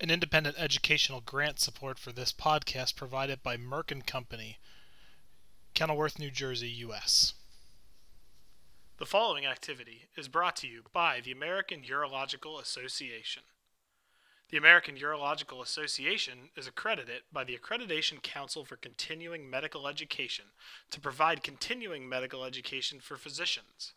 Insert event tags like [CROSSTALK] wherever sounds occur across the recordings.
an independent educational grant support for this podcast provided by Merck and Company, Kenilworth, New Jersey, U.S. The following activity is brought to you by the American Urological Association. The American Urological Association is accredited by the Accreditation Council for Continuing Medical Education to provide continuing medical education for physicians.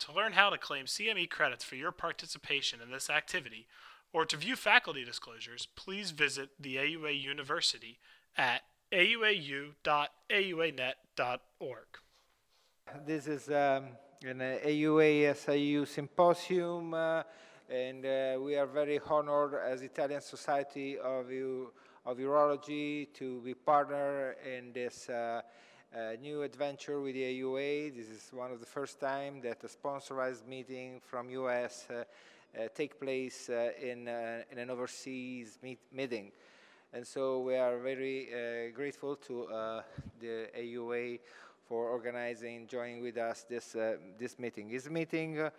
To learn how to claim CME credits for your participation in this activity or to view faculty disclosures, please visit the AUA University at auau.auanet.org. This is um, an AUA SIU symposium, uh, and uh, we are very honored as Italian Society of, U- of Urology to be partner in this uh, uh, new adventure with the AUA. This is one of the first time that a sponsorized meeting from US uh, take place uh, in, uh, in an overseas meet- meeting. And so we are very uh, grateful to uh, the AUA for organizing, joining with us this, uh, this meeting. This meeting uh,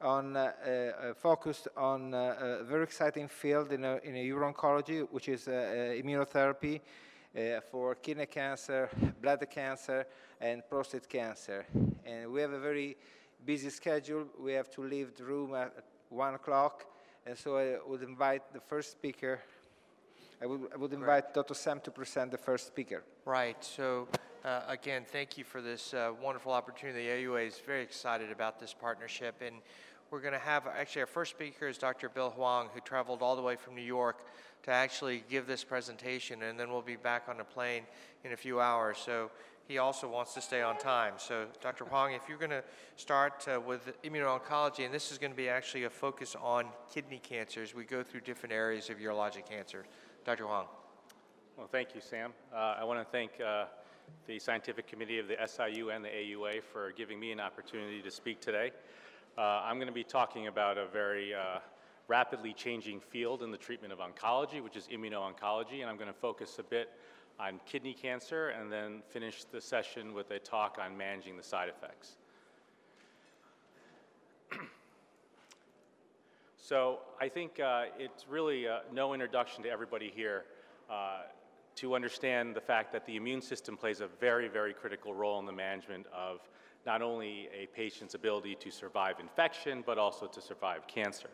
on, uh, uh, focused on uh, a very exciting field in, uh, in uro-oncology, which is uh, uh, immunotherapy uh, for kidney cancer, bladder cancer, and prostate cancer. And we have a very busy schedule. We have to leave the room at one o'clock, and so I would invite the first speaker. I would, I would invite Dr. Sam to present the first speaker. Right. So, uh, again, thank you for this uh, wonderful opportunity. The AUA is very excited about this partnership, and we're going to have actually our first speaker is Dr. Bill Huang, who traveled all the way from New York to actually give this presentation, and then we'll be back on the plane in a few hours. So he also wants to stay on time. So, Dr. Huang, if you're going to start uh, with immuno-oncology, and this is going to be actually a focus on kidney cancers, we go through different areas of urologic cancer. Dr. Huang. Well, thank you, Sam. Uh, I want to thank uh, the scientific committee of the SIU and the AUA for giving me an opportunity to speak today. Uh, I'm going to be talking about a very uh, rapidly changing field in the treatment of oncology, which is immuno-oncology, and I'm going to focus a bit on kidney cancer and then finish the session with a talk on managing the side effects. [CLEARS THROAT] So I think uh, it's really uh, no introduction to everybody here uh, to understand the fact that the immune system plays a very, very critical role in the management of not only a patient's ability to survive infection, but also to survive cancer.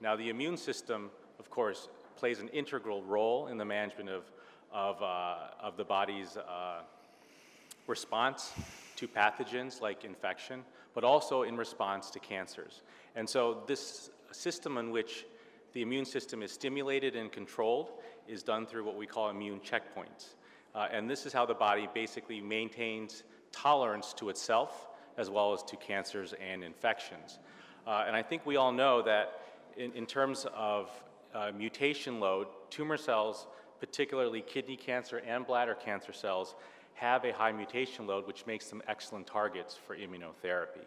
Now, the immune system, of course, plays an integral role in the management of, of, uh, of the body's uh, response to pathogens like infection, but also in response to cancers. And so, this system in which the immune system is stimulated and controlled is done through what we call immune checkpoints. Uh, and this is how the body basically maintains tolerance to itself as well as to cancers and infections. Uh, and I think we all know that in, in terms of uh, mutation load, tumor cells, particularly kidney cancer and bladder cancer cells, have a high mutation load, which makes them excellent targets for immunotherapy.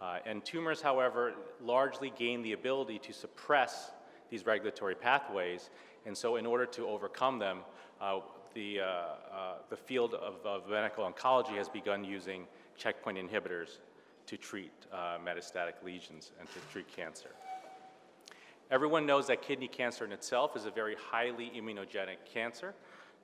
Uh, and tumors, however, largely gain the ability to suppress these regulatory pathways. And so, in order to overcome them, uh, the, uh, uh the field of, of, medical oncology has begun using checkpoint inhibitors to treat uh, metastatic lesions and to treat cancer. Everyone knows that kidney cancer in itself is a very highly immunogenic cancer.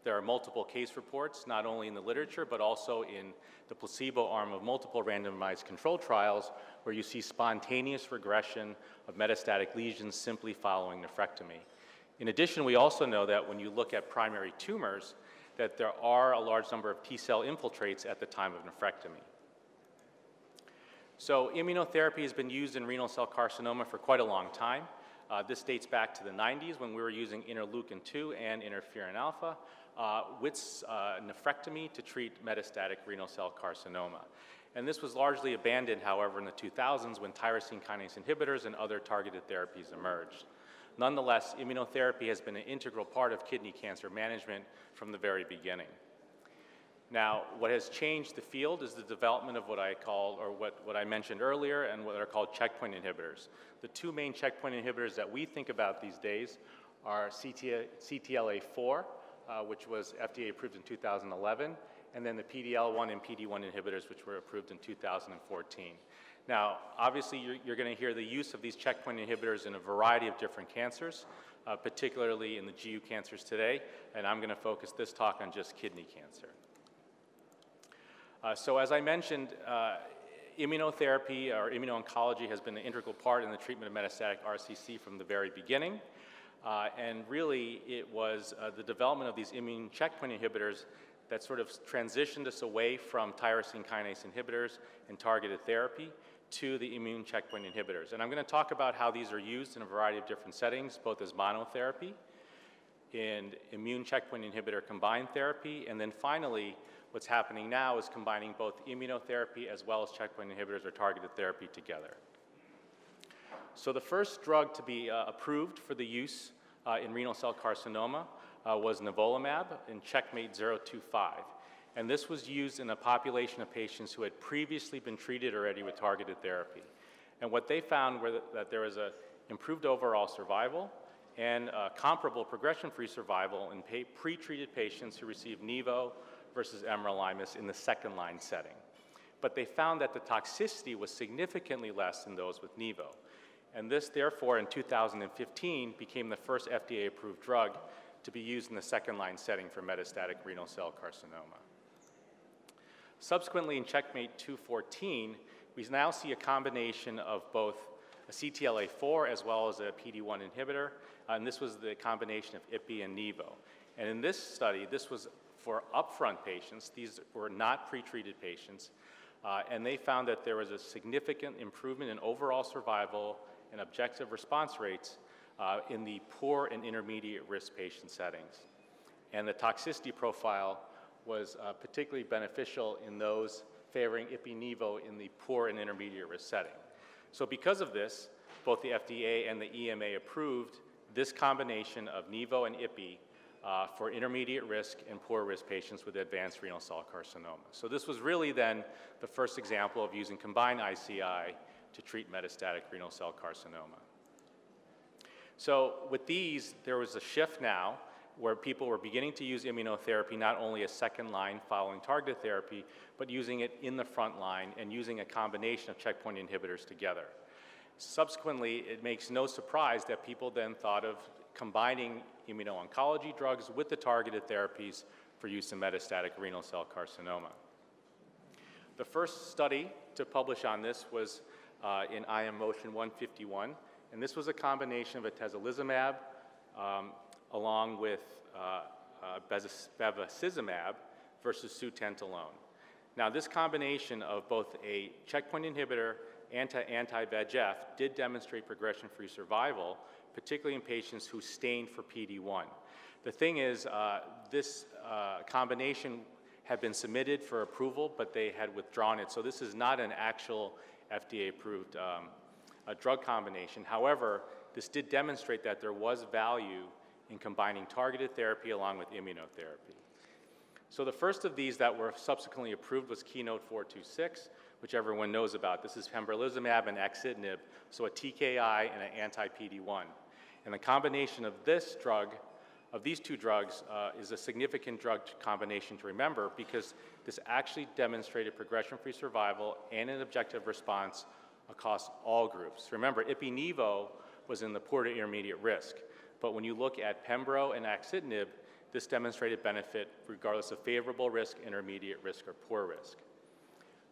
There are multiple case reports, not only in the literature, but also in the placebo arm of multiple randomized control trials, where you see spontaneous regression of metastatic lesions simply following nephrectomy. In addition, we also know that when you look at primary tumors, that there are a large number of T cell infiltrates at the time of nephrectomy. So, immunotherapy has been used in renal cell carcinoma for quite a long time. Uh, this dates back to the 90s when we were using interleukin 2 and interferon alpha uh, with uh, nephrectomy to treat metastatic renal cell carcinoma. And this was largely abandoned, however, in the 2000s when tyrosine kinase inhibitors and other targeted therapies emerged. Nonetheless, immunotherapy has been an integral part of kidney cancer management from the very beginning. Now, what has changed the field is the development of what I call, or what, what I mentioned earlier, and what are called checkpoint inhibitors. The two main checkpoint inhibitors that we think about these days are CT, CTLA4, uh, which was FDA approved in 2011, and then the PD-L1 and PD-1 inhibitors, which were approved in 2014. Now, obviously, you're, you're going to hear the use of these checkpoint inhibitors in a variety of different cancers. uh, particularly in the GU cancers today, and I'm going to focus this talk on just kidney cancer. Uh, so as I mentioned, uh, immunotherapy or immuno-oncology has been an integral part in the treatment of metastatic RCC from the very beginning. Uh, and really, it was uh, the development of these immune checkpoint inhibitors that sort of transitioned us away from tyrosine kinase inhibitors and targeted therapy to the immune checkpoint inhibitors. And I'm going to talk about how these are used in a variety of different settings, both as monotherapy, in immune checkpoint inhibitor combined therapy, and then finally, what's happening now is combining both immunotherapy as well as checkpoint inhibitors or targeted therapy together. So the first drug to be uh, approved for the use uh, in renal cell carcinoma uh, was nivolumab in CheckMate 025. And this was used in a population of patients who had previously been treated already with targeted therapy. And what they found were that, that there was an improved overall survival and comparable progression-free survival in pa- pre-treated patients who received Nivo versus everolimus in the second-line setting. But they found that the toxicity was significantly less than those with Nivo. And this, therefore, in 2015 became the first FDA-approved drug to be used in the second-line setting for metastatic renal cell carcinoma. Subsequently, in Checkmate 214, we now see a combination of both a CTLA4 as well as a PD-1 inhibitor, and this was the combination of IPI and NIVO. And in this study, this was for upfront patients. These were not pretreated patients, uh, and they found that there was a significant improvement in overall survival and objective response rates uh, in the poor and intermediate risk patient settings. And the toxicity profile was uh, particularly beneficial in those favoring ipi-nivo in the poor and intermediate risk setting. So because of this, both the FDA and the EMA approved this combination of nivo and ipi uh, for intermediate risk and poor risk patients with advanced renal cell carcinoma. So this was really then the first example of using combined ICI to treat metastatic renal cell carcinoma. So with these, there was a shift now where people were beginning to use immunotherapy not only as second line following targeted therapy, but using it in the front line and using a combination of checkpoint inhibitors together. Subsequently, it makes no surprise that people then thought of combining immuno-oncology drugs with the targeted therapies for use in metastatic renal cell carcinoma. The first study to publish on this was uh, in IMmotion 151. And this was a combination of atezolizumab um, along with uh, uh, bevacizumab versus Sutent alone. Now, this combination of both a checkpoint inhibitor and anti-VEGF did demonstrate progression-free survival, particularly in patients who stained for PD-1. The thing is, uh, this uh, combination had been submitted for approval, but they had withdrawn it. So this is not an actual FDA-approved um, drug combination. However, this did demonstrate that there was value in combining targeted therapy along with immunotherapy. So the first of these that were subsequently approved was Keynote 426, which everyone knows about. This is pembrolizumab and axitinib, so a TKI and an anti-PD-1. And the combination of this drug of these two drugs uh, is a significant drug combination to remember because this actually demonstrated progression-free survival and an objective response across all groups. Remember, ipi-nivo was in the poor to intermediate risk, but when you look at pembro and axitinib, this demonstrated benefit regardless of favorable risk, intermediate risk, or poor risk.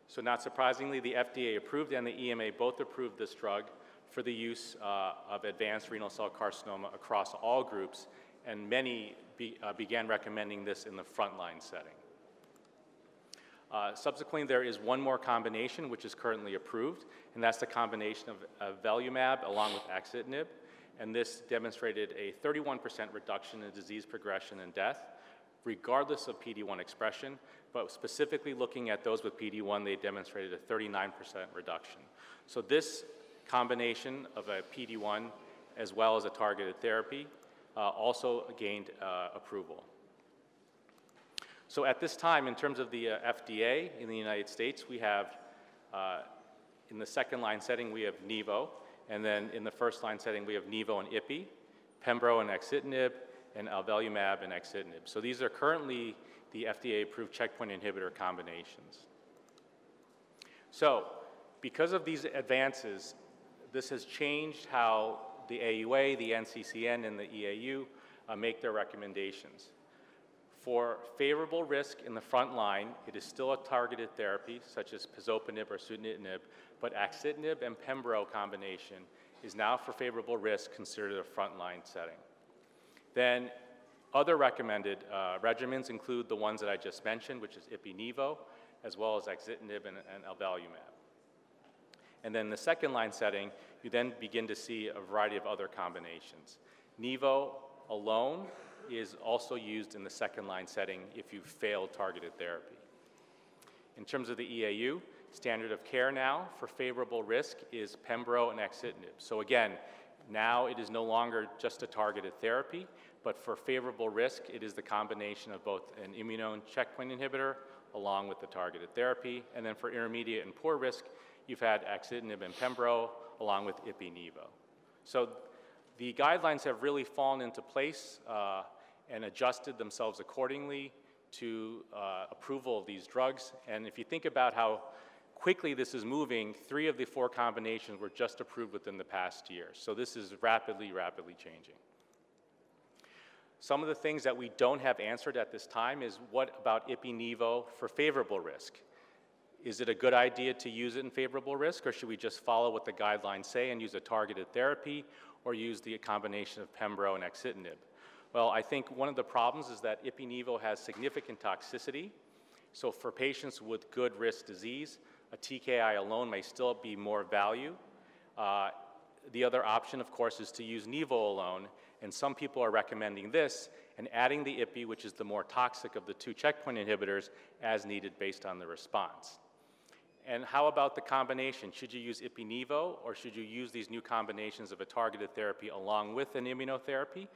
So not surprisingly, the FDA approved and the EMA both approved this drug for the use uh, of advanced renal cell carcinoma across all groups and many be, uh, began recommending this in the frontline setting. Uh, subsequently, there is one more combination which is currently approved, and that's the combination of avelumab along with axitinib, and this demonstrated a 31% reduction in disease progression and death, regardless of PD-1 expression, but specifically looking at those with PD-1, they demonstrated a 39% reduction. So this combination of a PD-1 as well as a targeted therapy uh, also gained uh, approval. So at this time, in terms of the uh, FDA in the United States, we have, in the second line setting, we have Nivo, and then in the first line setting, we have Nivo and IPI, Pembro and axitinib, and avelumab and axitinib. So these are currently the FDA-approved checkpoint inhibitor combinations. So because of these advances, this has changed how the AUA, the NCCN, and the EAU uh, make their recommendations. For favorable risk in the front line, it is still a targeted therapy, such as pazopanib or sunitinib, but axitinib and pembro combination is now for favorable risk considered a frontline setting. Then other recommended uh, regimens include the ones that I just mentioned, which is ipi-nivo, as well as axitinib and, and. And then the second line setting, you then begin to see a variety of other combinations. Nivo alone is also used in the second line setting if you've failed targeted therapy. In terms of the EAU, standard of care now for favorable risk is Pembro and axitinib. So again, now it is no longer just a targeted therapy, but for favorable risk, it is the combination of both an immunome checkpoint inhibitor along with the targeted therapy. And then for intermediate and poor risk, you've had axitinib and pembro along with ipi-nivo. So the guidelines have really fallen into place uh, and adjusted themselves accordingly to uh, approval of these drugs. And if you think about how quickly this is moving, three of the four combinations were just approved within the past year. So this is rapidly, rapidly changing. Some of the things that we don't have answered at this time is what about ipi-nivo for favorable risk? Is it a good idea to use it in favorable risk, or should we just follow what the guidelines say and use a targeted therapy, or use the combination of pembro and axitinib? Well, I think one of the problems is that ipi-nivo has significant toxicity. So for patients with good risk disease, a TKI alone may still be more value. Uh, the other option, of course, is to use Nivo alone, and some people are recommending this and adding the IPI, which is the more toxic of the two checkpoint inhibitors, as needed based on the response. And how about the combination? Should you use ipi-nivo or should you use these new combinations of a targeted therapy along with an immunotherapy?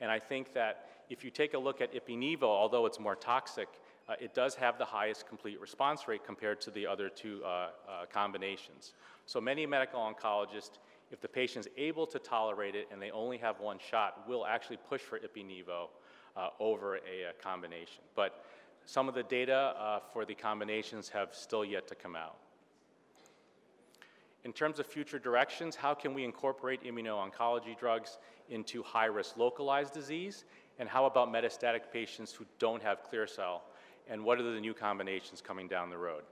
And I think that if you take a look at ipi-nivo, although it's more toxic, uh, it does have the highest complete response rate compared to the other two uh, uh, combinations. So many medical oncologists, if the patient is able to tolerate it and they only have one shot, we'll actually push for ipi-nivo uh, over a, a, combination. But some of the data uh, for the combinations have still yet to come out. In terms of future directions, how can we incorporate immuno-oncology drugs into high-risk localized disease? And how about metastatic patients who don't have clear cell? And what are the new combinations coming down the road?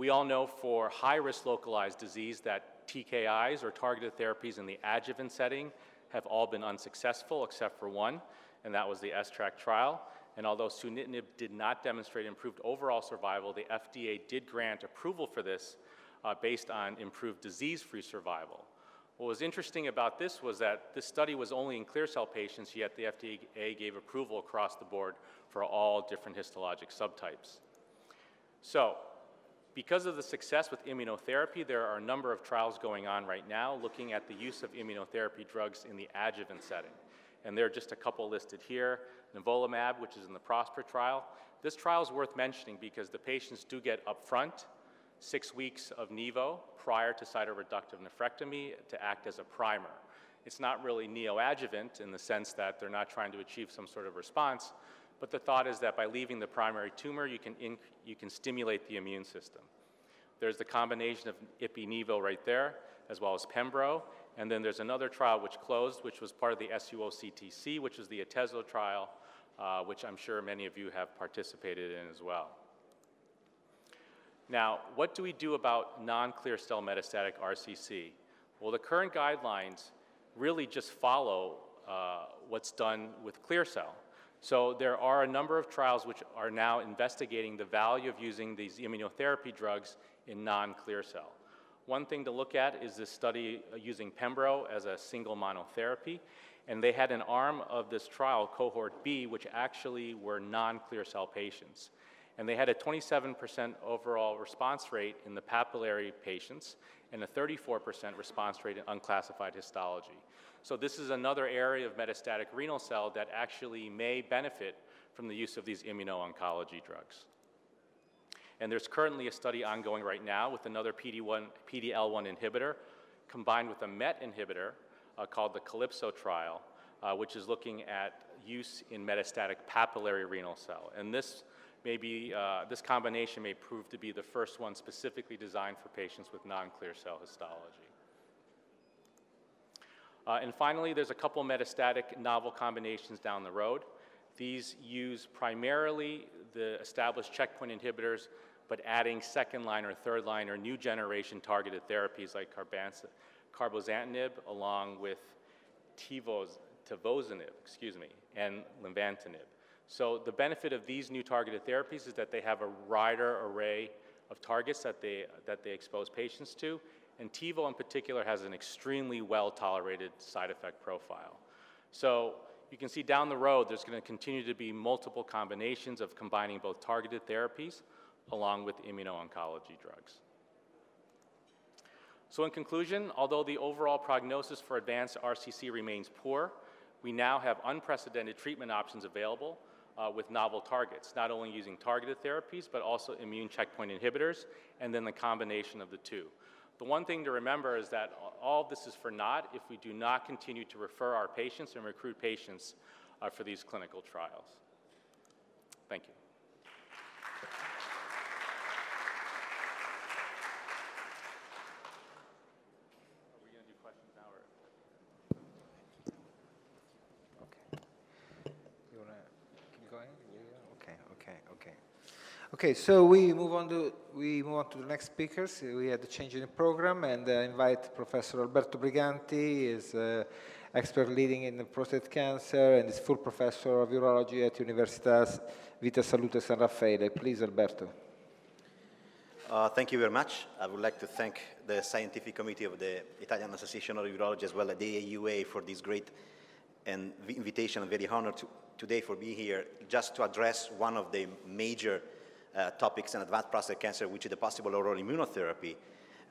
We all know for high-risk localized disease that TKIs or targeted therapies in the adjuvant setting have all been unsuccessful except for one, and that was the S-TRAC trial. And although sunitinib did not demonstrate improved overall survival, the FDA did grant approval for this uh, based on improved disease-free survival. What was interesting about this was that this study was only in clear cell patients, yet the FDA gave approval across the board for all different histologic subtypes. So, because of the success with immunotherapy, there are a number of trials going on right now looking at the use of immunotherapy drugs in the adjuvant setting. And there are just a couple listed here nivolumab, which is in the PROSPER trial. This trial is worth mentioning because the patients do get upfront six weeks of NIVO prior to cytoreductive nephrectomy to act as a primer. It's not really neoadjuvant in the sense that they're not trying to achieve some sort of response, but the thought is that by leaving the primary tumor, you can, you can stimulate the immune system. There's the combination of ipi-nivo right there, as well as pembro, and then there's another trial which closed, which was part of the SUOCTC, which is the Atezo trial, uh, which I'm sure many of you have participated in as well. Now, what do we do about non-clear cell metastatic RCC? Well, the current guidelines really just follow uh, what's done with clear cell. So there are a number of trials which are now investigating the value of using these immunotherapy drugs in non-clear cell. One thing to look at is this study uh, using Pembro as a single monotherapy. And they had an arm of this trial, cohort B, which actually were non clear cell patients. And they had a 27% overall response rate in the papillary patients and a 34% response rate in unclassified histology. So, this is another area of metastatic renal cell that actually may benefit from the use of these immuno-oncology drugs. And there's currently a study ongoing right now with another PD-1, PD-L1 inhibitor combined with a MET inhibitor uh, called the Calypso trial, uh, which is looking at use in metastatic papillary renal cell. And this may be, uh, this combination may prove to be the first one specifically designed for patients with non-clear cell histology. Uh, and finally, there's a couple metastatic novel combinations down the road. These use primarily the established checkpoint inhibitors, but adding second line or third line or new generation targeted therapies like cabozantinib along with tivozanib, excuse me, and lenvatinib. So the benefit of these new targeted therapies is that they have a wider array of targets that they, that they expose patients to, and TIVO in particular has an extremely well-tolerated side effect profile. So you can see down the road, there's going to continue to be multiple combinations of combining both targeted therapies along with immuno-oncology drugs. So in conclusion, although the overall prognosis for advanced RCC remains poor, we now have unprecedented treatment options available uh, with novel targets, not only using targeted therapies, but also immune checkpoint inhibitors, and then the combination of the two. The one thing to remember is that all this is for naught if we do not continue to refer our patients and recruit patients uh, for these clinical trials. Thank you. Okay, so we move on to we move on to the next speakers. We had a change in the program and uh, invite Professor Alberto Briganti, is uh, expert leading in prostate cancer and is full professor of urology at Universitas Vita Salute San Raffaele. Please, Alberto. Uh, thank you very much. I would like to thank the scientific committee of the Italian Association of Urology as well as the AUA for this great and invitation. I'm very honored to, today for being here just to address one of the major topics in advanced prostate cancer, which is the possible oral immunotherapy,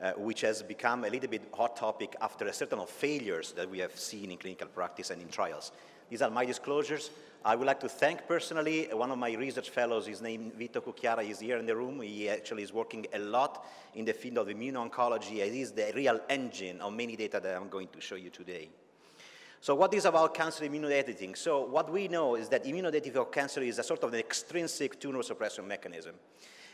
uh, which has become a little bit hot topic after a certain of failures that we have seen in clinical practice and in trials. These are my disclosures. I would like to thank personally one of my research fellows, his name Vito Cucchiara, is here in the room. He actually is working a lot in the field of immuno-oncology. He is the real engine of many data that I'm going to show you today. So what is about cancer immunoediting? So what we know is that immunoediting of cancer is a sort of an extrinsic tumor suppression mechanism.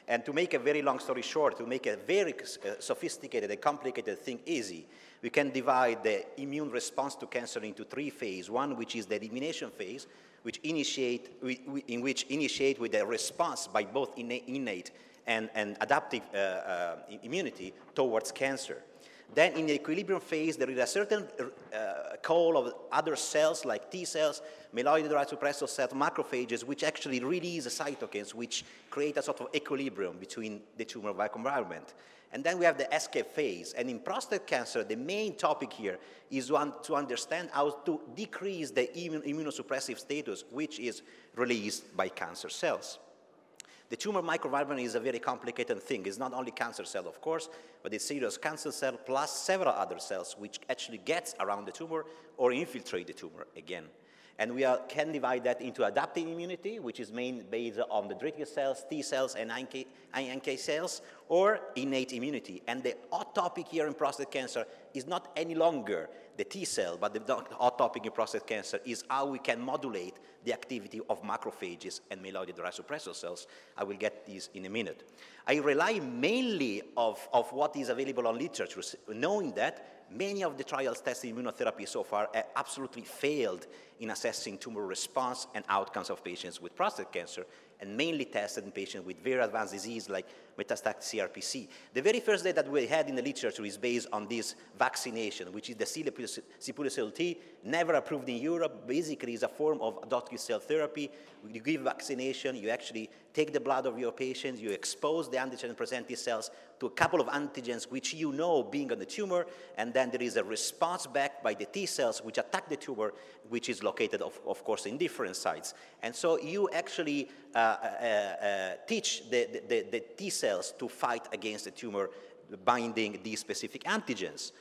And to make a very long story short, to make a very uh, sophisticated and complicated thing easy, we can divide the immune response to cancer into three phases. One, which is the elimination phase, which initiate, in which initiate with a response by both innate and, and adaptive uh, uh, immunity towards cancer. Then in the equilibrium phase, there is a certain uh, call of other cells like T cells, myeloid-derived suppressor cells, macrophages, which actually release cytokines, which create a sort of equilibrium between the tumor microenvironment. And then we have the escape phase. And in prostate cancer, the main topic here is one, to understand how to decrease the immunosuppressive status, which is released by cancer cells. The tumor microenvironment is a very complicated thing. It's not only cancer cell, of course, but it's serious cancer cell plus several other cells which actually gets around the tumor or infiltrate the tumor again. And we are, can divide that into adaptive immunity, which is main based on the dendritic cells, T cells, and NK, NK cells, or innate immunity. And the hot topic here in prostate cancer is not any longer the T cell, but the hot topic in prostate cancer is how we can modulate the activity of macrophages and myeloid-derived suppressor cells. I will get these in a minute. I rely mainly of, of what is available on literature, knowing that many of the trials testing immunotherapy so far absolutely failed in assessing tumor response and outcomes of patients with prostate cancer, and mainly tested in patients with very advanced disease like metastatic CRPC. The very first data that we had in the literature is based on this vaccination, which is the Sipuleucel T, never approved in Europe. Basically, is a form of adoptive cell therapy. You give vaccination, you actually take the blood of your patients, you expose the antigen-presenting cells to a couple of antigens which you know being on the tumor, and then there is a response back by the T cells which attack the tumor, which is located, of, of course, in different sites. And so you actually uh, uh, uh, teach the, the, the T cells to fight against the tumor binding these specific antigens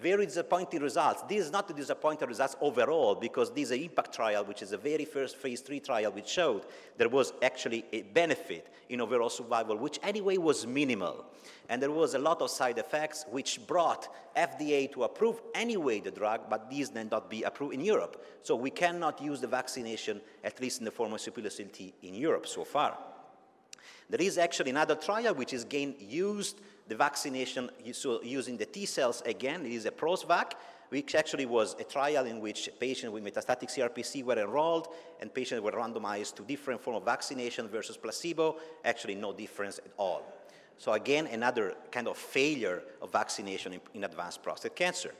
very disappointing results. This is not the disappointing results overall because this is an impact trial, which is the very first phase three trial, which showed there was actually a benefit in overall survival, which anyway was minimal. And there was a lot of side effects, which brought FDA to approve anyway the drug, but these did not be approved in Europe. So we cannot use the vaccination, at least in the form of T, in Europe so far. There is actually another trial which is again used the vaccination so using the T cells again. It is a PROSTVAC, which actually was a trial in which patients with metastatic CRPC were enrolled and patients were randomized to different form of vaccination versus placebo, actually no difference at all. So again, another kind of failure of vaccination in, in advanced prostate cancer.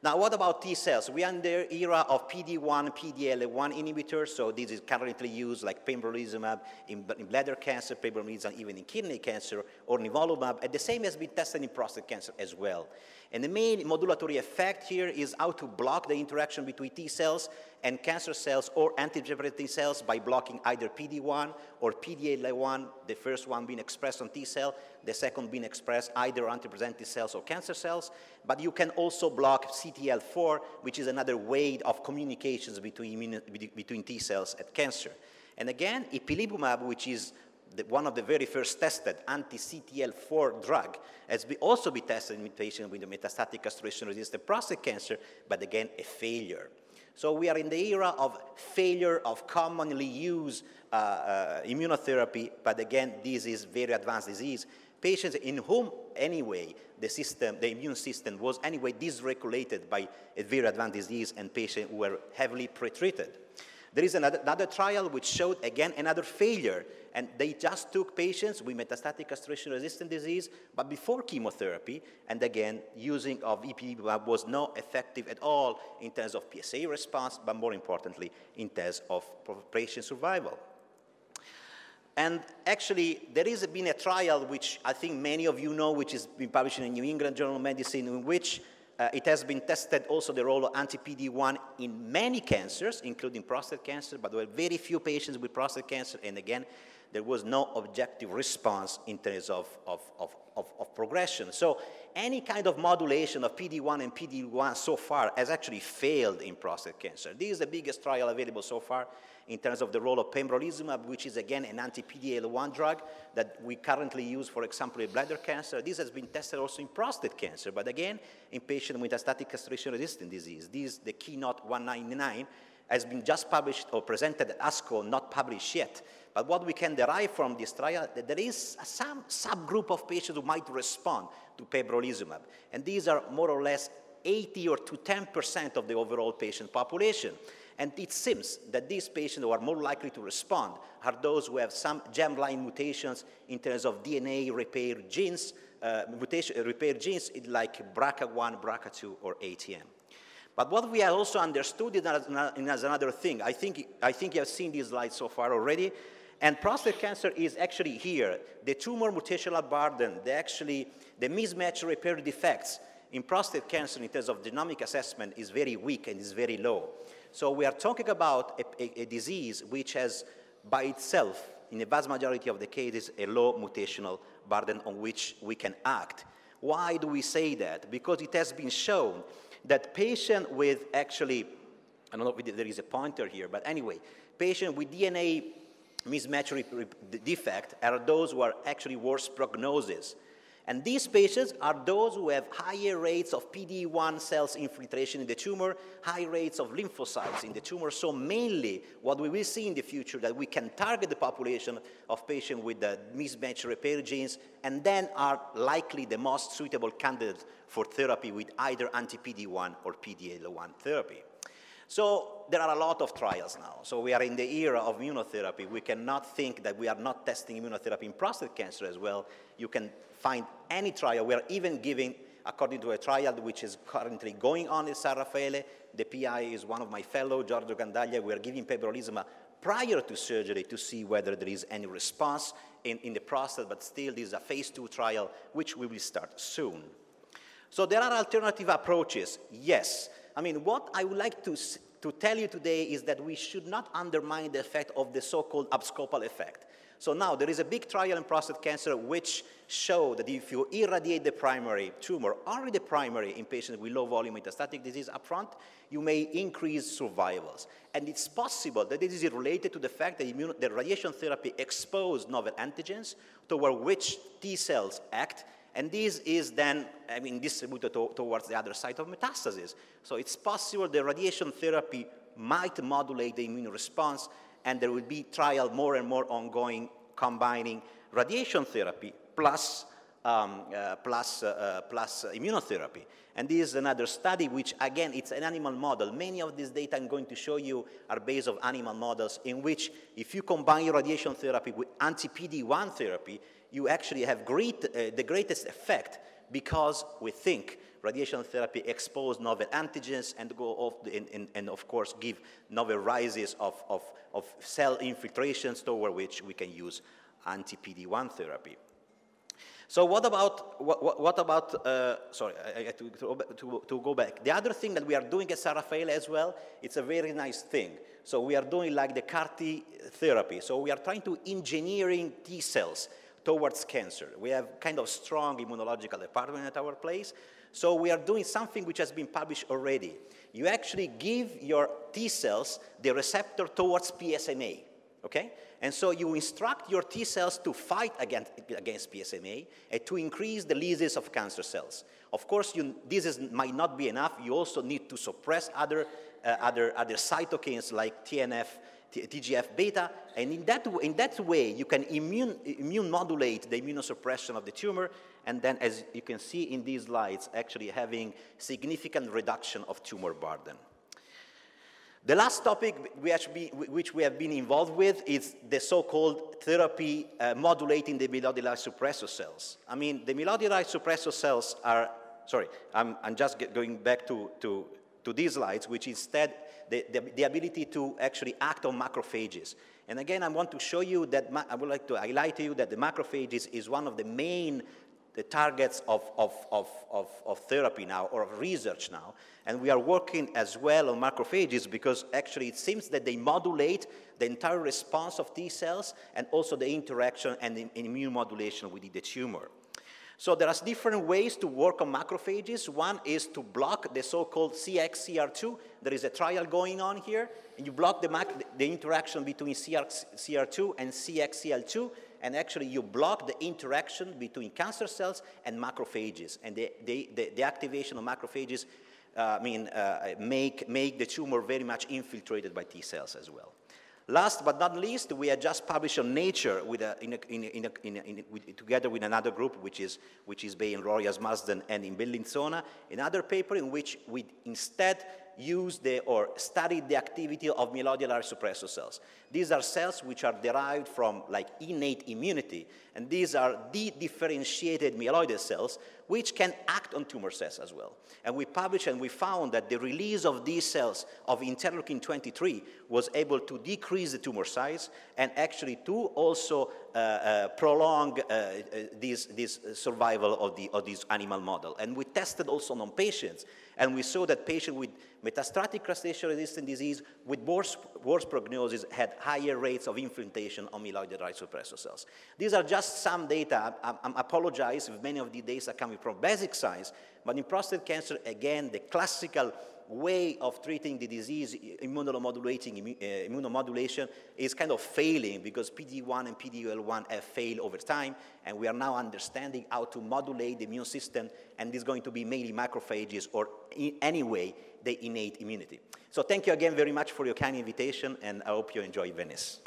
Now, what about T cells? We are in the era of PD-1, PD-L1 inhibitors, so this is currently used like pembrolizumab in, in bladder cancer, pembrolizumab even in kidney cancer, or nivolumab, and the same has been tested in prostate cancer as well. And the main modulatory effect here is how to block the interaction between T cells and cancer cells or antigen cells by blocking either PD-1 or PD-L1, the first one being expressed on T cell, the second being expressed either on antigen cells or cancer cells. But you can also block CTL4, which is another way of communications between, between T cells and cancer. And again, ipilimumab, which is the, one of the very first tested anti-CTL4 drug has be also been tested in patients with metastatic castration-resistant prostate cancer, but again, a failure. So we are in the era of failure of commonly used uh, uh, immunotherapy, but again, this is very advanced disease. Patients in whom, anyway, the system, the immune system was anyway dysregulated by a very advanced disease and patients who were heavily pretreated. There is another, another trial which showed, again, another failure. And they just took patients with metastatic castration-resistant disease, but before chemotherapy, and again, using of ipilimumab was not effective at all in terms of PSA response, but more importantly, in terms of patient survival. And actually, there has been a trial which I think many of you know, which has been published in the New England Journal of Medicine, in which uh, it has been tested also the role of anti-PD-1 in many cancers, including prostate cancer, but there were very few patients with prostate cancer, and again, there was no objective response in terms of, of, of, of, of progression. So any kind of modulation of PD-1 and PD-1 so far has actually failed in prostate cancer. This is the biggest trial available so far in terms of the role of pembrolizumab, which is again an anti-PD-L1 drug that we currently use, for example, in bladder cancer. This has been tested also in prostate cancer, but again, in patients with metastatic castration-resistant disease. This, is the Keynote 199, has been just published or presented at ASCO, not published yet. But what we can derive from this trial, that there is some subgroup of patients who might respond to pembrolizumab. And these are more or less 80 or to 10% of the overall patient population. And it seems that these patients who are more likely to respond are those who have some germline mutations in terms of DNA repair genes, uh, mutation, repair genes like BRCA1, BRCA2, or ATM. But what we have also understood is another thing. I think, I think you have seen these slides so far already. And prostate cancer is actually here. The tumor mutational burden, the actually, the mismatch repair defects in prostate cancer in terms of genomic assessment is very weak and is very low. So we are talking about a, a, a disease which has by itself, in the vast majority of the cases, a low mutational burden on which we can act. Why do we say that? Because it has been shown that patient with actually, I don't know if there is a pointer here, but anyway, patient with DNA mismatch defect are those who are actually worse prognosis and these patients are those who have higher rates of PD-1 cells infiltration in the tumor, high rates of lymphocytes in the tumor. So mainly what we will see in the future that we can target the population of patients with the mismatch repair genes and then are likely the most suitable candidates for therapy with either anti-PD-1 or PD-L1 therapy. So there are a lot of trials now. So we are in the era of immunotherapy. We cannot think that we are not testing immunotherapy in prostate cancer as well. You can find any trial. We are even giving, according to a trial which is currently going on in San Raffaele, the PI is one of my fellow, Giorgio Gandaglia, we are giving pembrolizumab prior to surgery to see whether there is any response in, in the prostate, but still this is a phase two trial, which we will start soon. So there are alternative approaches, yes. I mean, what I would like to, to tell you today is that we should not undermine the effect of the so-called abscopal effect. So now there is a big trial in prostate cancer which show that if you irradiate the primary tumor, only the primary in patients with low volume metastatic disease upfront, you may increase survivals. And it's possible that this is related to the fact that immune, the radiation therapy exposed novel antigens toward which T cells act, and this is then, I mean, distributed to, towards the other side of metastasis. So it's possible the radiation therapy might modulate the immune response and there will be trial more and more ongoing combining radiation therapy plus um, uh, plus, uh, uh, plus immunotherapy. And this is another study which, again, it's an animal model. Many of these data I'm going to show you are based on animal models in which if you combine radiation therapy with anti-PD-1 therapy, you actually have great, uh, the greatest effect because we think radiation therapy expose novel antigens and go off the, and, and, and, of course give novel rises of, of, of cell infiltrations toward which we can use anti-PD-1 therapy. So what about, what, what about uh, sorry, I, I to, to, to, go back. The other thing that we are doing at San Raffaele as well, it's a very nice thing. So we are doing like the CAR T therapy. So we are trying to engineering T cells towards cancer. We have kind of strong immunological department at our place. So we are doing something which has been published already. You actually give your T cells the receptor towards PSMA, okay? And so you instruct your T cells to fight against, against PSMA and to increase the lysis of cancer cells. Of course, you, this is, might not be enough. You also need to suppress other, uh, other, other cytokines like TNF, TGF beta, and in that, in that way, you can immune, immune modulate the immunosuppression of the tumor, and then as you can see in these slides, actually having significant reduction of tumor burden. The last topic which we have been involved with is the so-called therapy uh, modulating the myeloid suppressor cells. I mean, the myeloid suppressor cells are, sorry, I'm, I'm just going back to, to, to these slides, which instead the, the, the, ability to actually act on macrophages. And again, I want to show you that, I would like to highlight to you that the macrophages is one of the main the targets of, of, of, of, of therapy now or of research now. And we are working as well on macrophages because actually it seems that they modulate the entire response of T cells and also the interaction and the immune modulation within the tumor. So there are different ways to work on macrophages. One is to block the so-called CXCR2. There is a trial going on here. And you block the, the interaction between CXCR2 and CXCL2 and actually you block the interaction between cancer cells and macrophages. And the, the, the, the activation of macrophages uh, I mean, uh, make, make the tumor very much infiltrated by T cells as well. Last but not least, we had just published on Nature with a, in a, in a, in with, together with another group, which is, which is based in Royal Marsden and in Bellinzona, another paper in which we instead used the, or studied the activity of myeloid suppressor cells. These are cells which are derived from like innate immunity, and these are de-differentiated myeloid cells which can act on tumor cells as well. And we published and we found that the release of these cells of interleukin 23 was able to decrease the tumor size and actually to also uh, uh, prolong uh, uh this, this survival of, the, of this animal model. And we tested also on patients and we saw that patients with metastatic castration-resistant disease with worse, worse, prognosis had higher rates of infiltration of myeloid-derived suppressor cells. These are just some data. I, I, apologize if many of the data are coming from basic science, but in prostate cancer, again, the classical way of treating the disease, immunomodulating, uh, immunomodulation, is kind of failing because PD-1 and PD-L1 have failed over time, and we are now understanding how to modulate the immune system, and is going to be mainly macrophages or in any way the innate immunity. So thank you again very much for your kind invitation, and I hope you enjoy Venice.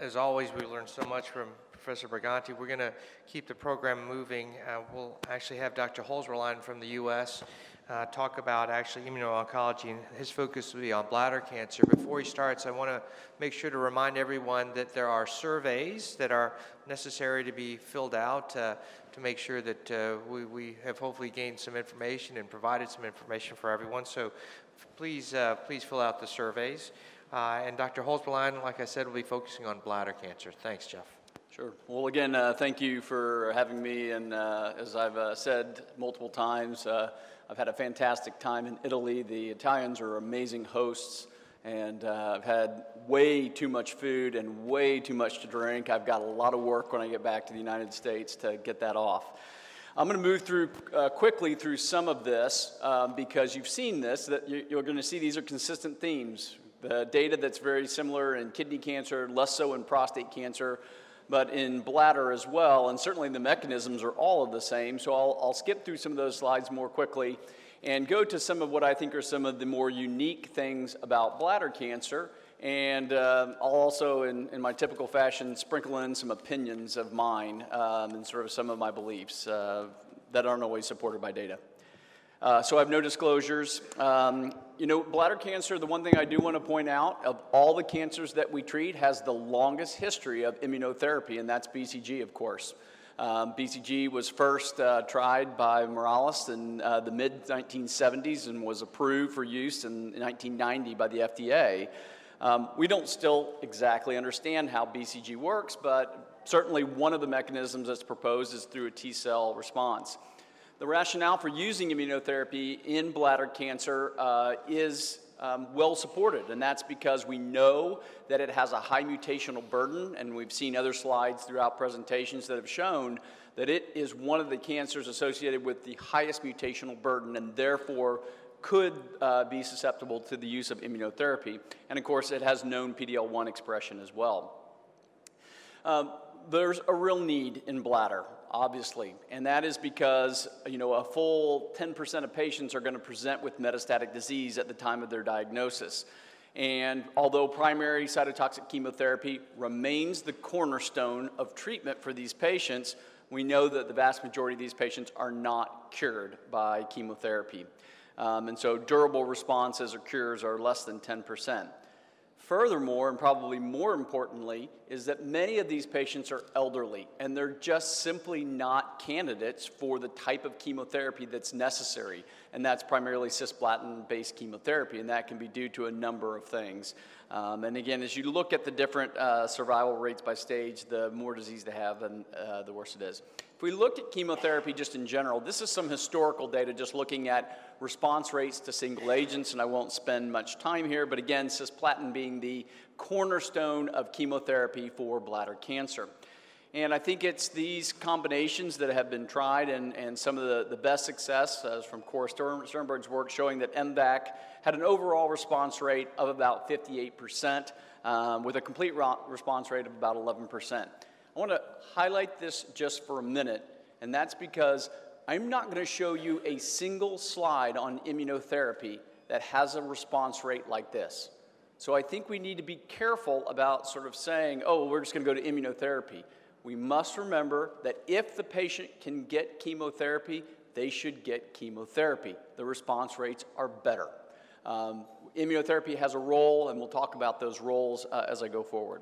As always, we learn so much from Professor Briganti. We're going to keep the program moving. Uh, we'll actually have Dr. Holzbeierlein from the U.S. Uh, talk about actually immuno-oncology, and his focus will be on bladder cancer. Before he starts, I want to make sure to remind everyone that there are surveys that are necessary to be filled out uh, to make sure that uh, we, we have hopefully gained some information and provided some information for everyone. So please, uh, please fill out the surveys. Uh, and Dr. Holzbeierlein, like I said, will be focusing on bladder cancer. Thanks, Jeff. Sure. Well, again, uh, thank you for having me. And uh, as I've uh, said multiple times, uh, I've had a fantastic time in Italy. The Italians are amazing hosts, and uh, I've had way too much food and way too much to drink. I've got a lot of work when I get back to the United States to get that off. I'm going to move through uh, quickly through some of this um, because you've seen this. That you're going to see these are consistent themes. The data that's very similar in kidney cancer, less so in prostate cancer but in bladder as well. And certainly the mechanisms are all of the same. So I'll, I'll skip through some of those slides more quickly and go to some of what I think are some of the more unique things about bladder cancer. And uh, I'll also, in, in my typical fashion, sprinkle in some opinions of mine um, and sort of some of my beliefs uh, that aren't always supported by data. Uh, so I have no disclosures. Um, you know, bladder cancer, the one thing I do want to point out, of all the cancers that we treat, has the longest history of immunotherapy, and that's BCG, of course. Um, BCG was first uh, tried by Morales in uh, the mid 1970s and was approved for use in 1990 by the FDA. Um, we don't still exactly understand how BCG works, but certainly one of the mechanisms that's proposed is through a T cell response. The rationale for using immunotherapy in bladder cancer uh, is um, well supported, and that's because we know that it has a high mutational burden, and we've seen other slides throughout presentations that have shown that it is one of the cancers associated with the highest mutational burden, and therefore could uh, be susceptible to the use of immunotherapy. And of course, it has known PD-L 1 expression as well. Um, there's a real need in bladder, obviously, and that is because you know a full 10% of patients are going to present with metastatic disease at the time of their diagnosis. And although primary cytotoxic chemotherapy remains the cornerstone of treatment for these patients, we know that the vast majority of these patients are not cured by chemotherapy. Um, and so durable responses or cures are less than 10%. Furthermore, and probably more importantly, is that many of these patients are elderly and they're just simply not candidates for the type of chemotherapy that's necessary. And that's primarily cisplatin based chemotherapy, and that can be due to a number of things. Um, and again, as you look at the different uh, survival rates by stage, the more disease they have, and uh, the worse it is. If we looked at chemotherapy just in general, this is some historical data just looking at response rates to single agents, and I won't spend much time here, but again, cisplatin being the cornerstone of chemotherapy for bladder cancer. And I think it's these combinations that have been tried, and, and some of the, the best success uh, from Cora Sternberg's work showing that MVAC had an overall response rate of about 58%, um, with a complete response rate of about 11%. I want to highlight this just for a minute, and that's because I'm not going to show you a single slide on immunotherapy that has a response rate like this. So I think we need to be careful about sort of saying, oh, we're just going to go to immunotherapy. We must remember that if the patient can get chemotherapy, they should get chemotherapy. The response rates are better. Um, immunotherapy has a role, and we'll talk about those roles uh, as I go forward.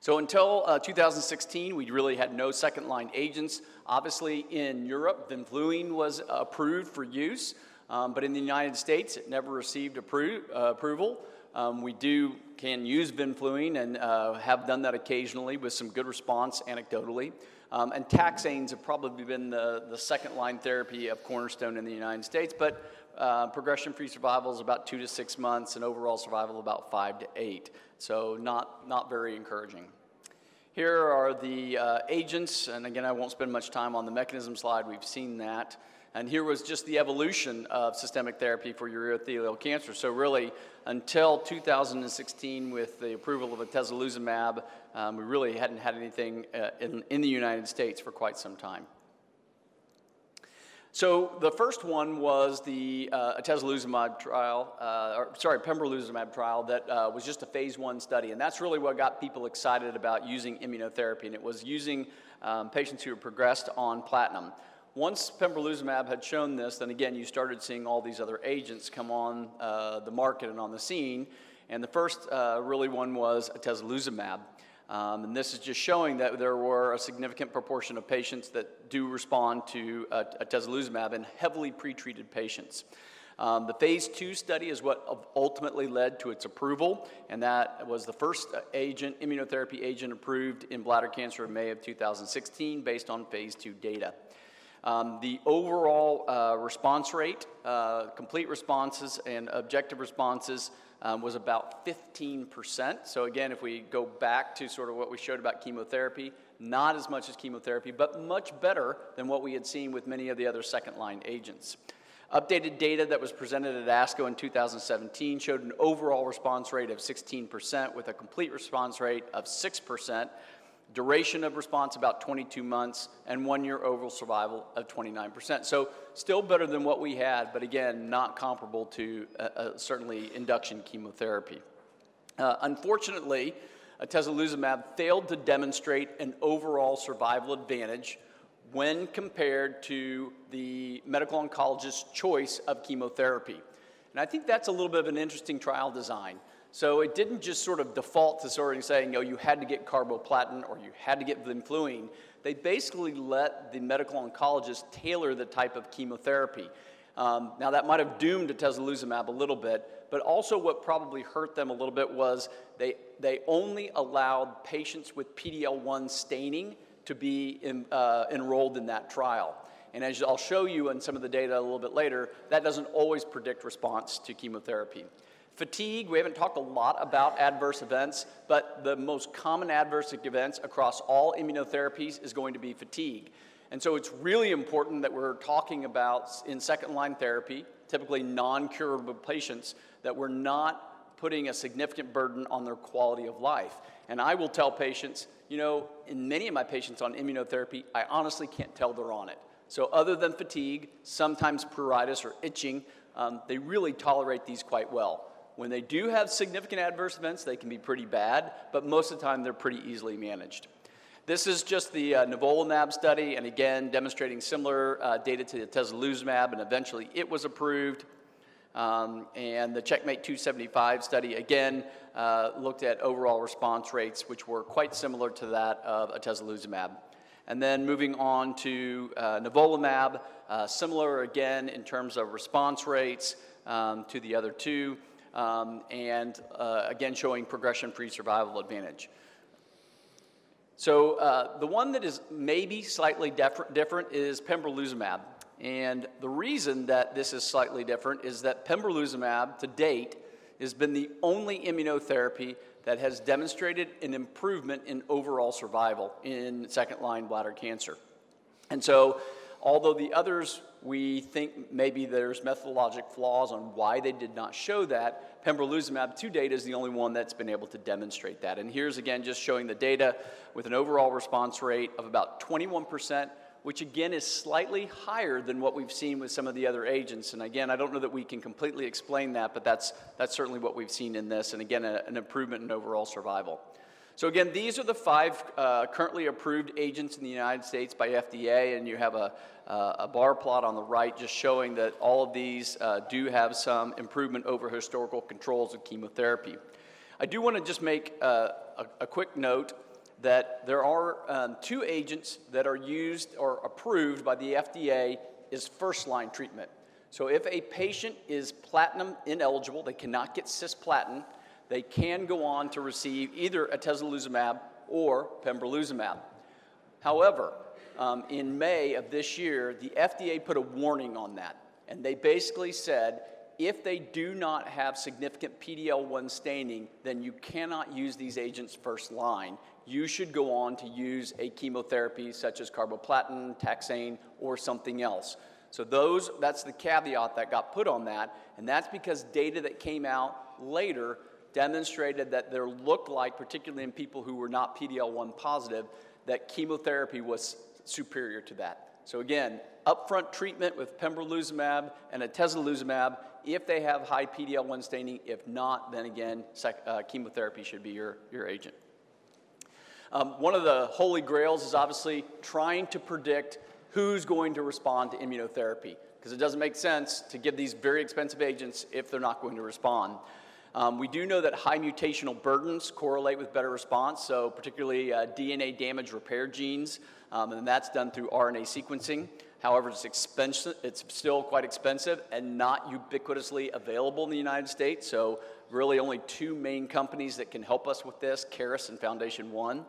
So until uh, 2016, we really had no second line agents. Obviously, in Europe, vinflunine was approved for use, um, but in the United States, it never received appro- uh, approval. Um, we do can use vinflunine and uh, have done that occasionally with some good response anecdotally. Um, and taxanes have probably been the, the second line therapy of cornerstone in the United States, but uh, progression free survival is about two to six months, and overall survival about five to eight. So, not, not very encouraging. Here are the uh, agents, and again, I won't spend much time on the mechanism slide, we've seen that. And here was just the evolution of systemic therapy for urothelial cancer. So, really, until 2016, with the approval of atezolizumab, um, we really hadn't had anything uh, in, in the United States for quite some time. So the first one was the uh, atezolizumab trial, uh, or sorry, pembrolizumab trial that uh, was just a phase one study, and that's really what got people excited about using immunotherapy, and it was using um, patients who had progressed on platinum. Once pembrolizumab had shown this, then again you started seeing all these other agents come on uh, the market and on the scene, and the first uh, really one was atezolizumab. Um, and this is just showing that there were a significant proportion of patients that do respond to uh, atezolizumab in heavily pretreated patients. Um, the phase two study is what ultimately led to its approval, and that was the first agent, immunotherapy agent approved in bladder cancer in May of 2016 based on phase two data. Um, the overall uh, response rate, uh, complete responses and objective responses um, was about 15%. So, again, if we go back to sort of what we showed about chemotherapy, not as much as chemotherapy, but much better than what we had seen with many of the other second line agents. Updated data that was presented at ASCO in 2017 showed an overall response rate of 16% with a complete response rate of 6%, duration of response about 22 months, and one year overall survival of 29%. So, still better than what we had, but again, not comparable to uh, uh, certainly induction chemotherapy. Uh, unfortunately, atezolizumab failed to demonstrate an overall survival advantage when compared to the medical oncologist's choice of chemotherapy. And I think that's a little bit of an interesting trial design. So it didn't just sort of default to sort of saying, know, you had to get carboplatin or you had to get vinflunine. They basically let the medical oncologist tailor the type of chemotherapy. Um, now, that might have doomed atezolizumab a little bit, but also what probably hurt them a little bit was they, they only allowed patients with PD-L1 staining to be in, uh, enrolled in that trial. And as I'll show you in some of the data a little bit later, that doesn't always predict response to chemotherapy. Fatigue, we haven't talked a lot about adverse events, but the most common adverse events across all immunotherapies is going to be fatigue. And so it's really important that we're talking about in second line therapy, typically non curable patients, that we're not putting a significant burden on their quality of life. And I will tell patients, you know, in many of my patients on immunotherapy, I honestly can't tell they're on it. So, other than fatigue, sometimes pruritus or itching, um, they really tolerate these quite well. When they do have significant adverse events, they can be pretty bad, but most of the time they're pretty easily managed. This is just the uh, nivolumab study, and again, demonstrating similar uh, data to the atezolizumab, and eventually it was approved. Um, and the Checkmate 275 study, again, uh, looked at overall response rates, which were quite similar to that of atezolizumab. And then moving on to uh, nivolumab, uh, similar again in terms of response rates um, to the other two um, and uh, again showing progression-free survival advantage. So uh, the one that is maybe slightly different is pembrolizumab. And the reason that this is slightly different is that pembrolizumab to date has been the only immunotherapy that has demonstrated an improvement in overall survival in second line bladder cancer. And so, although the others we think maybe there's methodologic flaws on why they did not show that. Pembrolizumab to date is the only one that's been able to demonstrate that. And here's again just showing the data with an overall response rate of about 21%, which again is slightly higher than what we've seen with some of the other agents. And again, I don't know that we can completely explain that, but that's, that's certainly what we've seen in this. And again, a, an improvement in overall survival. So again, these are the five uh, currently approved agents in the United States by FDA, and you have a, uh, a bar plot on the right just showing that all of these uh, do have some improvement over historical controls of chemotherapy. I do want to just make uh, a, a, quick note that there are um, two agents that are used or approved by the FDA as first line treatment. So if a patient is platinum ineligible, they cannot get cisplatin, they can go on to receive either atezolizumab or pembrolizumab. However, um, in May of this year, the FDA put a warning on that. And they basically said if they do not have significant PD-L1 staining, then you cannot use these agents first line. You should go on to use a chemotherapy such as carboplatin, taxane, or something else. So those, that's the caveat that got put on that, and that's because data that came out later demonstrated that there looked like, particularly in people who were not PD-L1 positive, that chemotherapy was superior to that. So again, upfront treatment with pembrolizumab and atezolizumab if they have high PD-L1 staining. If not, then again, uh, chemotherapy should be your, your agent. Um, one of the holy grails is obviously trying to predict who's going to respond to immunotherapy because it doesn't make sense to give these very expensive agents if they're not going to respond. Um, we do know that high mutational burdens correlate with better response, so particularly uh, DNA damage repair genes, um, and that's done through RNA sequencing. However, it's expensive. It's still quite expensive and not ubiquitously available in the United States. So, really, only two main companies that can help us with this: Caris and Foundation One.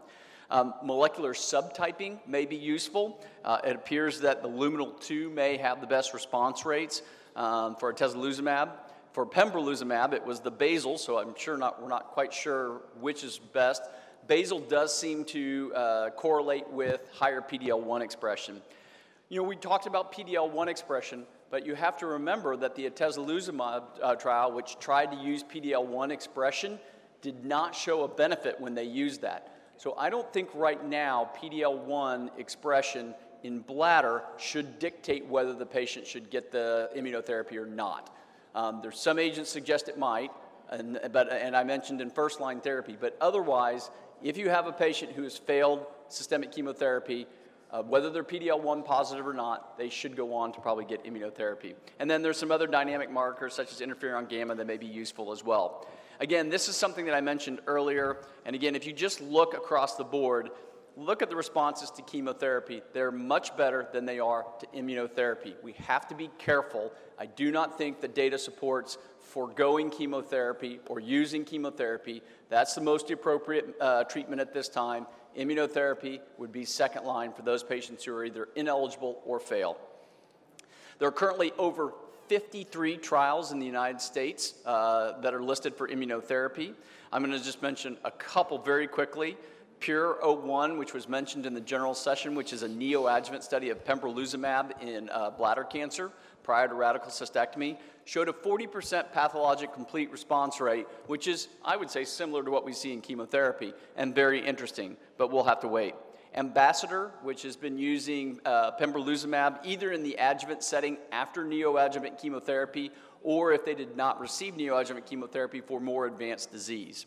Um, molecular subtyping may be useful. Uh, it appears that the luminal 2 may have the best response rates um, for atezolizumab. For pembrolizumab, it was the basal, so I'm sure not, we're not quite sure which is best. Basal does seem to uh, correlate with higher PD-L1 expression. You know, we talked about PD-L1 expression, but you have to remember that the atezolizumab uh, trial, which tried to use PD-L1 expression, did not show a benefit when they used that. So I don't think right now PD-L1 expression in bladder should dictate whether the patient should get the immunotherapy or not. Um, there's some agents suggest it might. and, but, and I mentioned in first line therapy. But otherwise, if you have a patient who has failed systemic chemotherapy, uh, whether they're PD-L1 positive or not, they should go on to probably get immunotherapy. And then there's some other dynamic markers such as interferon gamma that may be useful as well. Again, this is something that I mentioned earlier. And again, if you just look across the board, look at the responses to chemotherapy. They're much better than they are to immunotherapy. We have to be careful. I do not think the data supports foregoing chemotherapy or using chemotherapy. That's the most appropriate uh, treatment at this time. Immunotherapy would be second line for those patients who are either ineligible or fail. There are currently over 53 trials in the United States uh, that are listed for immunotherapy. I'm going to just mention a couple very quickly. Pure 01, which was mentioned in the general session, which is a neoadjuvant study of pembrolizumab in uh, bladder cancer prior to radical cystectomy, showed a 40% pathologic complete response rate, which is, I would say, similar to what we see in chemotherapy and very interesting, but we'll have to wait. Ambassador, which has been using uh, pembrolizumab either in the adjuvant setting after neoadjuvant chemotherapy or if they did not receive neoadjuvant chemotherapy for more advanced disease.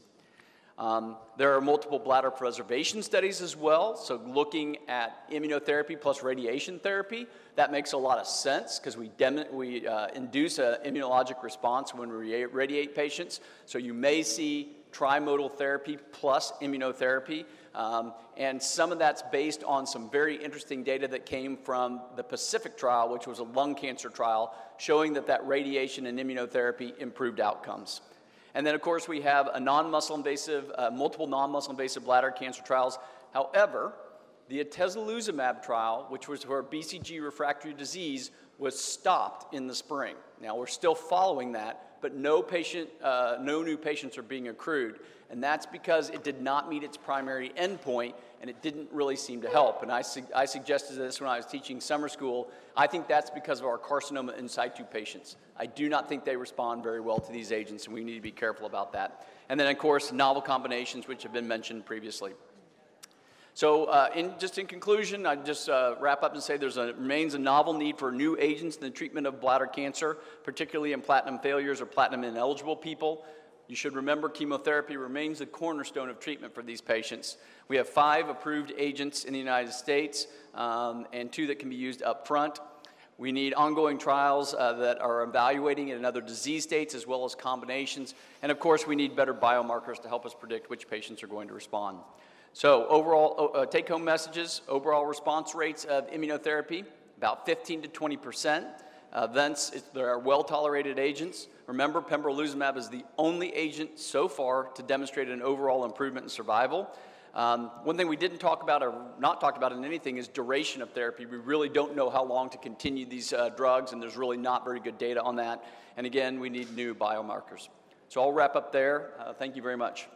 Um, there are multiple bladder preservation studies as well, so looking at immunotherapy plus radiation therapy, that makes a lot of sense because we, we uh, induce an immunologic response when we radiate patients. So you may see trimodal therapy plus immunotherapy. Um, and some of that's based on some very interesting data that came from the Pacific trial, which was a lung cancer trial, showing that that radiation and immunotherapy improved outcomes. And then, of course, we have a non-muscle invasive, uh, multiple non-muscle invasive bladder cancer trials. However, the atezolizumab trial, which was for BCG refractory disease, was stopped in the spring. Now we're still following that, but no patient, uh, no new patients are being accrued, and that's because it did not meet its primary endpoint, and it didn't really seem to help. And I, su- I suggested this when I was teaching summer school. I think that's because of our carcinoma in situ patients. I do not think they respond very well to these agents, and we need to be careful about that. And then, of course, novel combinations, which have been mentioned previously. So, uh, in, just in conclusion, I just uh, wrap up and say there remains a novel need for new agents in the treatment of bladder cancer, particularly in platinum failures or platinum ineligible people. You should remember chemotherapy remains the cornerstone of treatment for these patients. We have five approved agents in the United States um, and two that can be used up front. We need ongoing trials uh, that are evaluating it in other disease states as well as combinations. And of course, we need better biomarkers to help us predict which patients are going to respond. So, overall, uh, take home messages overall response rates of immunotherapy about 15 to 20 percent. Uh, thence, there are well tolerated agents. Remember, pembrolizumab is the only agent so far to demonstrate an overall improvement in survival. Um, one thing we didn't talk about or not talked about in anything is duration of therapy. We really don't know how long to continue these uh, drugs, and there's really not very good data on that. And again, we need new biomarkers. So I'll wrap up there. Uh, thank you very much.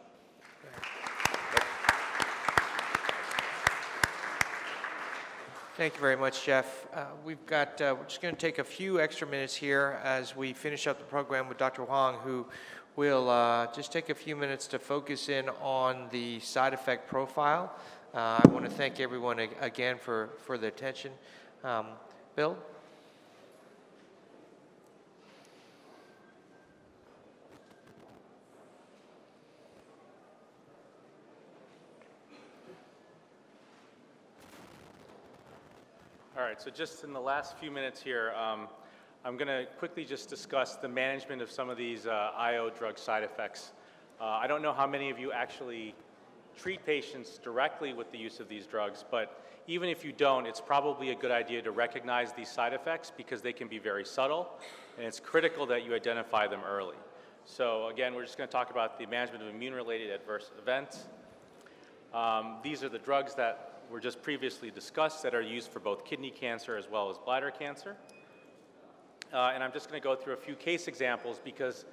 Thank you very much, Jeff. Uh, we've got, uh, we're just going to take a few extra minutes here as we finish up the program with Dr. Huang, who will uh, just take a few minutes to focus in on the side effect profile. Uh, I want to thank everyone again for, for the attention. Um, Bill? All right, so just in the last few minutes here, um, I'm going to quickly just discuss the management of some of these uh, IO drug side effects. Uh, I don't know how many of you actually treat patients directly with the use of these drugs, but even if you don't, it's probably a good idea to recognize these side effects because they can be very subtle, and it's critical that you identify them early. So again, we're just going to talk about the management of immune-related adverse events. Um, these are the drugs that were just previously discussed that are used for both kidney cancer as well as bladder cancer. Uh, and I'm just going to go through a few case examples because,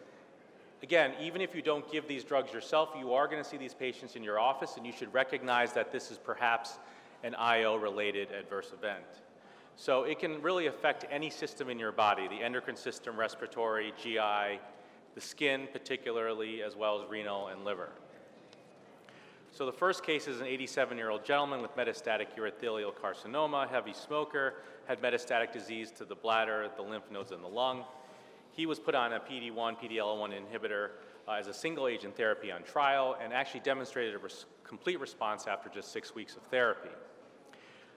again, even if you don't give these drugs yourself, you are going to see these patients in your office, and you should recognize that this is perhaps an IO related adverse event. So it can really affect any system in your body the endocrine system, respiratory, GI, the skin, particularly, as well as renal and liver. So the first case is an 87-year-old gentleman with metastatic urothelial carcinoma, heavy smoker, had metastatic disease to the bladder, the lymph nodes, and the lung. He was put on a PD-1, PD-L1 inhibitor uh, as a single agent therapy on trial and actually demonstrated a res- complete response after just six weeks of therapy.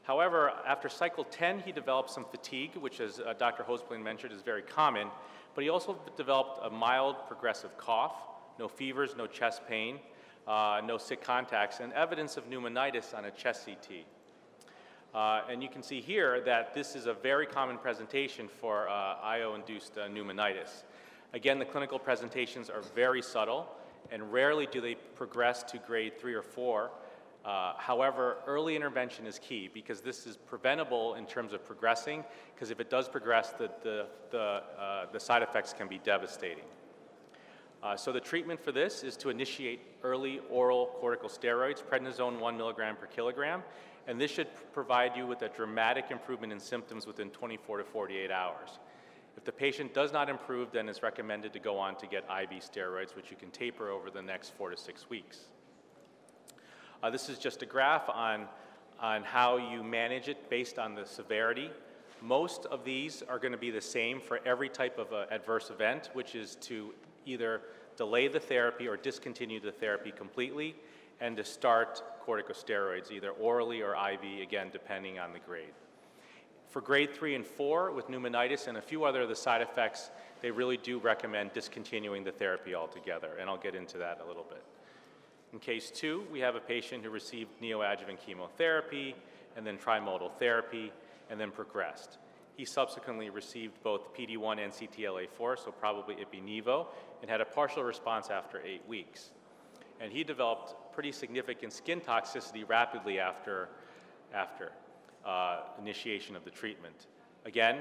However, after cycle 10, he developed some fatigue, which, as uh, Dr. Holzbeierlein mentioned, is very common, but he also developed a mild progressive cough, no fevers, no chest pain, uh, no sick contacts, and evidence of pneumonitis on a chest CT. Uh, and you can see here that this is a very common presentation for uh, IO-induced uh, pneumonitis. Again, the clinical presentations are very subtle, and rarely do they progress to grade three or four. Uh, however, early intervention is key because this is preventable in terms of progressing, because if it does progress, the, the, the, uh, the side effects can be devastating. Uh, so the treatment for this is to initiate early oral corticosteroids, prednisone 1 milligram per kilogram, and this should provide you with a dramatic improvement in symptoms within 24 to 48 hours. If the patient does not improve, then it's recommended to go on to get IV steroids, which you can taper over the next four to six weeks. Uh, this is just a graph on, on how you manage it based on the severity. Most of these are going to be the same for every type of uh, adverse event, which is to either delay the therapy or discontinue the therapy completely and to start corticosteroids, either orally or IV, again, depending on the grade. For grade three and four with pneumonitis and a few other of the side effects, they really do recommend discontinuing the therapy altogether, and I'll get into that a little bit. In case two, we have a patient who received neoadjuvant chemotherapy and then trimodal therapy and then progressed. He subsequently received both PD-1 and CTLA-4, so probably Ipi-Nivo, and had a partial response after eight weeks. And he developed pretty significant skin toxicity rapidly after, after uh, initiation of the treatment. Again,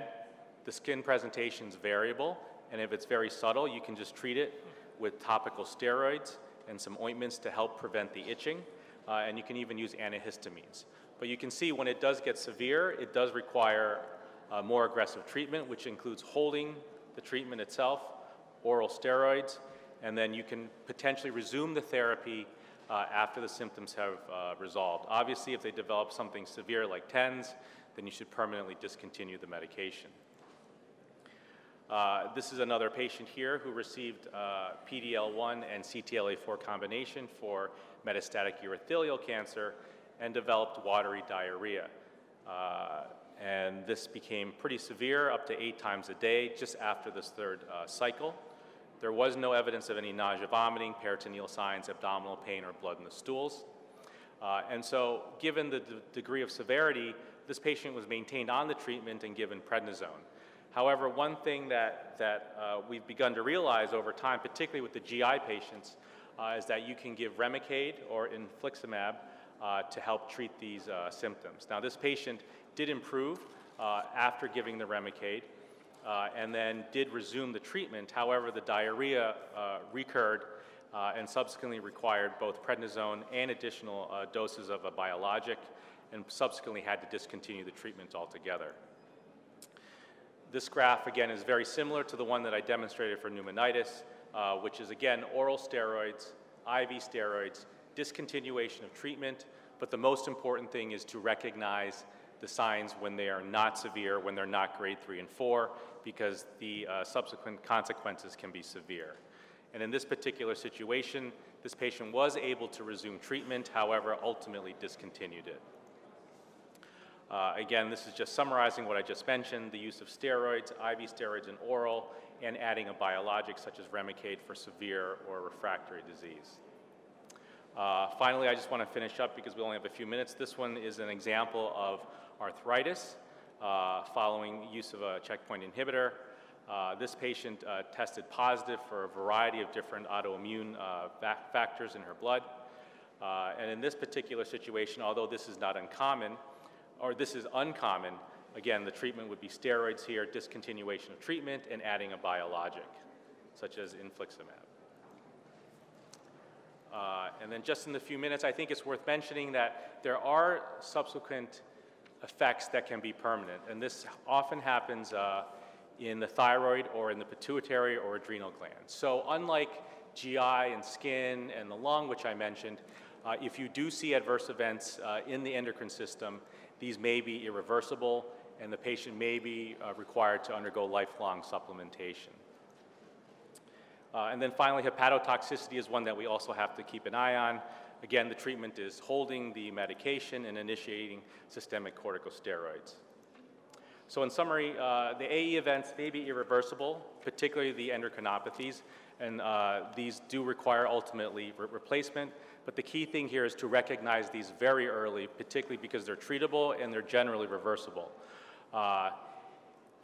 the skin presentation is variable, and if it's very subtle, you can just treat it with topical steroids and some ointments to help prevent the itching, uh, and you can even use antihistamines. But you can see when it does get severe, it does require uh, more aggressive treatment, which includes holding the treatment itself, oral steroids, and then you can potentially resume the therapy uh, after the symptoms have uh, resolved. Obviously, if they develop something severe like TENS, then you should permanently discontinue the medication. Uh, this is another patient here who received uh, PD-L1 and CTLA-4 combination for metastatic urothelial cancer and developed watery diarrhea. And this became pretty severe, up to eight times a day, just after this third uh, cycle. There was no evidence of any nausea, vomiting, peritoneal signs, abdominal pain, or blood in the stools. Uh, and so, given the degree of severity, this patient was maintained on the treatment and given prednisone. However, one thing that, that uh, we've begun to realize over time, particularly with the GI patients, uh, is that you can give Remicade or infliximab uh, to help treat these uh, symptoms. Now, this patient did improve uh, after giving the Remicade uh, and then did resume the treatment. However, the diarrhea recurred and subsequently required both prednisone and additional doses of a biologic and subsequently had to discontinue the treatment altogether. This graph, again, is very similar to the one that I demonstrated for pneumonitis, uh, which is, again, oral steroids, IV steroids, discontinuation of treatment, but the most important thing is to recognize the signs when they are not severe, when they're not grade 3 and 4, because the uh, subsequent consequences can be severe. And in this particular situation, this patient was able to resume treatment, however, ultimately discontinued it. Uh, again, this is just summarizing what I just mentioned, the use of steroids, IV steroids and oral, and adding a biologic such as Remicade for severe or refractory disease. Uh, finally, I just want to finish up because we only have a few minutes. This one is an example of arthritis uh, following use of a checkpoint inhibitor. Uh, this patient uh, tested positive for a variety of different autoimmune uh, factors in her blood. and in this particular situation, although this is not uncommon, or this is uncommon, again, the treatment would be steroids here, discontinuation of treatment, and adding a biologic, such as infliximab. Uh, and then just in the few minutes, I think it's worth mentioning that there are subsequent effects that can be permanent, and this often happens uh, in the thyroid or in the pituitary or adrenal glands. So unlike GI and skin and the lung, which I mentioned, uh, if you do see adverse events uh, in the endocrine system, these may be irreversible, and the patient may be uh, required to undergo lifelong supplementation. Uh, and then finally, hepatotoxicity is one that we also have to keep an eye on. Again, the treatment is holding the medication and initiating systemic corticosteroids. So in summary, uh, the AE events may be irreversible, particularly the endocrinopathies, and uh, these do require ultimately re replacement. But the key thing here is to recognize these very early, particularly because they're treatable and they're generally reversible. Uh,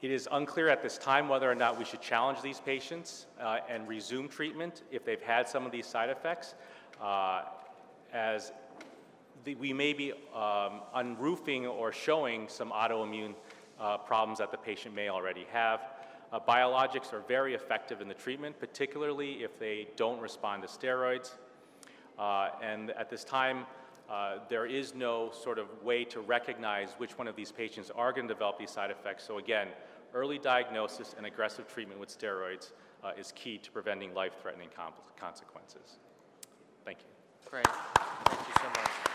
it is unclear at this time whether or not we should challenge these patients uh, and resume treatment if they've had some of these side effects, uh, as the, we may be um, unroofing or showing some autoimmune uh, problems that the patient may already have. Uh, biologics are very effective in the treatment, particularly if they don't respond to steroids. Uh, and at this time, uh, there is no sort of way to recognize which one of these patients are going to develop these side effects. So again, early diagnosis and aggressive treatment with steroids uh, is key to preventing life-threatening consequences. Thank you. Great. Thank you so much.